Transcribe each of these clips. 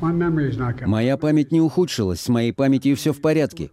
Моя память не ухудшилась, с моей памятью все в порядке.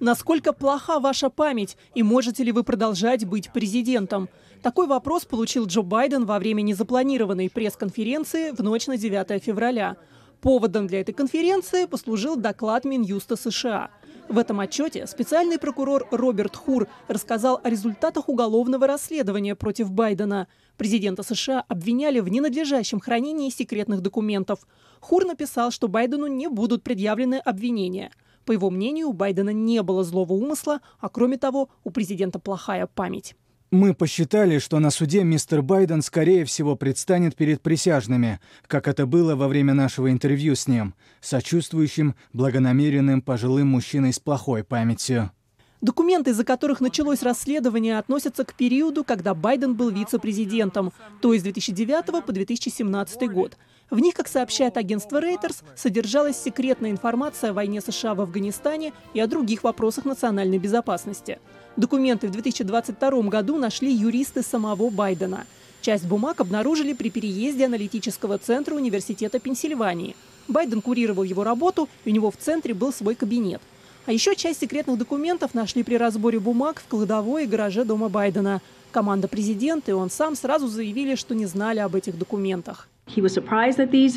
Насколько плоха ваша память и можете ли вы продолжать быть президентом? Такой вопрос получил Джо Байден во время незапланированной пресс-конференции в ночь на 9 февраля. Поводом для этой конференции послужил доклад Минюста США. В этом отчете специальный прокурор Роберт Хур рассказал о результатах уголовного расследования против Байдена. Президента США обвиняли в ненадлежащем хранении секретных документов. Хур написал, что Байдену не будут предъявлены обвинения. По его мнению, у Байдена не было злого умысла, а кроме того, у президента плохая память. Мы посчитали, что на суде мистер Байден, скорее всего, предстанет перед присяжными, как это было во время нашего интервью с ним, сочувствующим, благонамеренным пожилым мужчиной с плохой памятью. Документы, из-за которых началось расследование, относятся к периоду, когда Байден был вице-президентом, то есть с 2009 по 2017 год. В них, как сообщает агентство Reuters, содержалась секретная информация о войне США в Афганистане и о других вопросах национальной безопасности. Документы в 2022 году нашли юристы самого Байдена. Часть бумаг обнаружили при переезде аналитического центра Университета Пенсильвании. Байден курировал его работу, и у него в центре был свой кабинет. А еще часть секретных документов нашли при разборе бумаг в кладовой и гараже дома Байдена. Команда президента и он сам сразу заявили, что не знали об этих документах.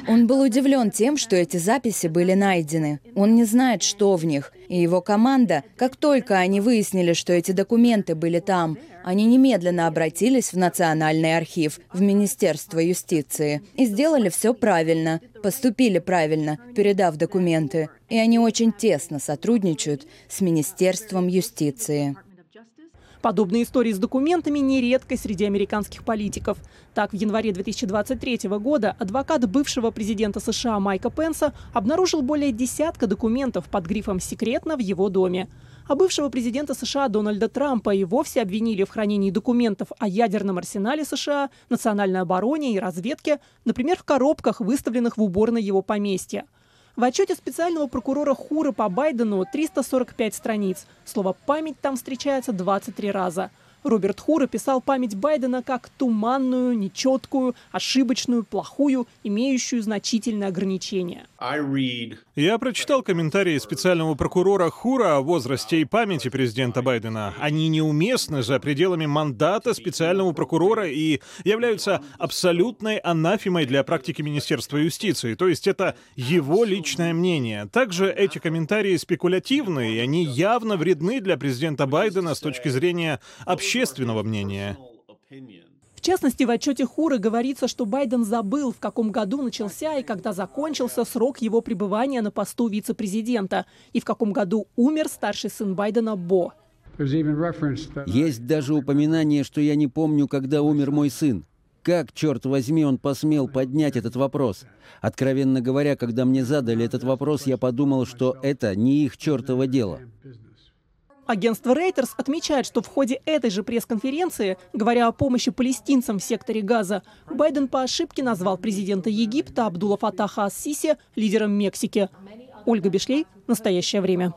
Он был удивлен тем, что эти записи были найдены. Он не знает, что в них. И его команда, как только они выяснили, что эти документы были там, они немедленно обратились в Национальный архив, в Министерство юстиции и сделали все правильно, поступили правильно, передав документы. И они очень тесно сотрудничают с Министерством юстиции. Подобные истории с документами не редкость среди американских политиков. Так, в январе 2023 года адвокат бывшего президента США Майка Пенса обнаружил более десятка документов под грифом «секретно» в его доме. А бывшего президента США Дональда Трампа и вовсе обвинили в хранении документов о ядерном арсенале США, национальной обороне и разведке, например, в коробках, выставленных в уборной его поместья – в отчете специального прокурора Хура по Байдену 345 страниц. Слово «память» там встречается 23 раза. Роберт Хур описал память Байдена как туманную, нечеткую, ошибочную, плохую, имеющую значительные ограничения. Я прочитал комментарии специального прокурора Хура о возрасте и памяти президента Байдена. Они неуместны за пределами мандата специального прокурора и являются абсолютной анафемой для практики Министерства юстиции. То есть это его личное мнение. Также эти комментарии спекулятивны, и они явно вредны для президента Байдена с точки зрения общественного общественного мнения. В частности, в отчете Хура говорится, что Байден забыл, в каком году начался и когда закончился срок его пребывания на посту вице-президента, и в каком году умер старший сын Байдена Бо. Есть даже упоминание, что я не помню, когда умер мой сын. Как, черт возьми, он посмел поднять этот вопрос? Откровенно говоря, когда мне задали этот вопрос, я подумал, что это не их чертово дело. Агентство Reuters отмечает, что в ходе этой же пресс-конференции, говоря о помощи палестинцам в секторе Газа, Байден по ошибке назвал президента Египта Абдула Фатаха Ас-Сиси лидером Мексики. Ольга Бешлей. Настоящее время.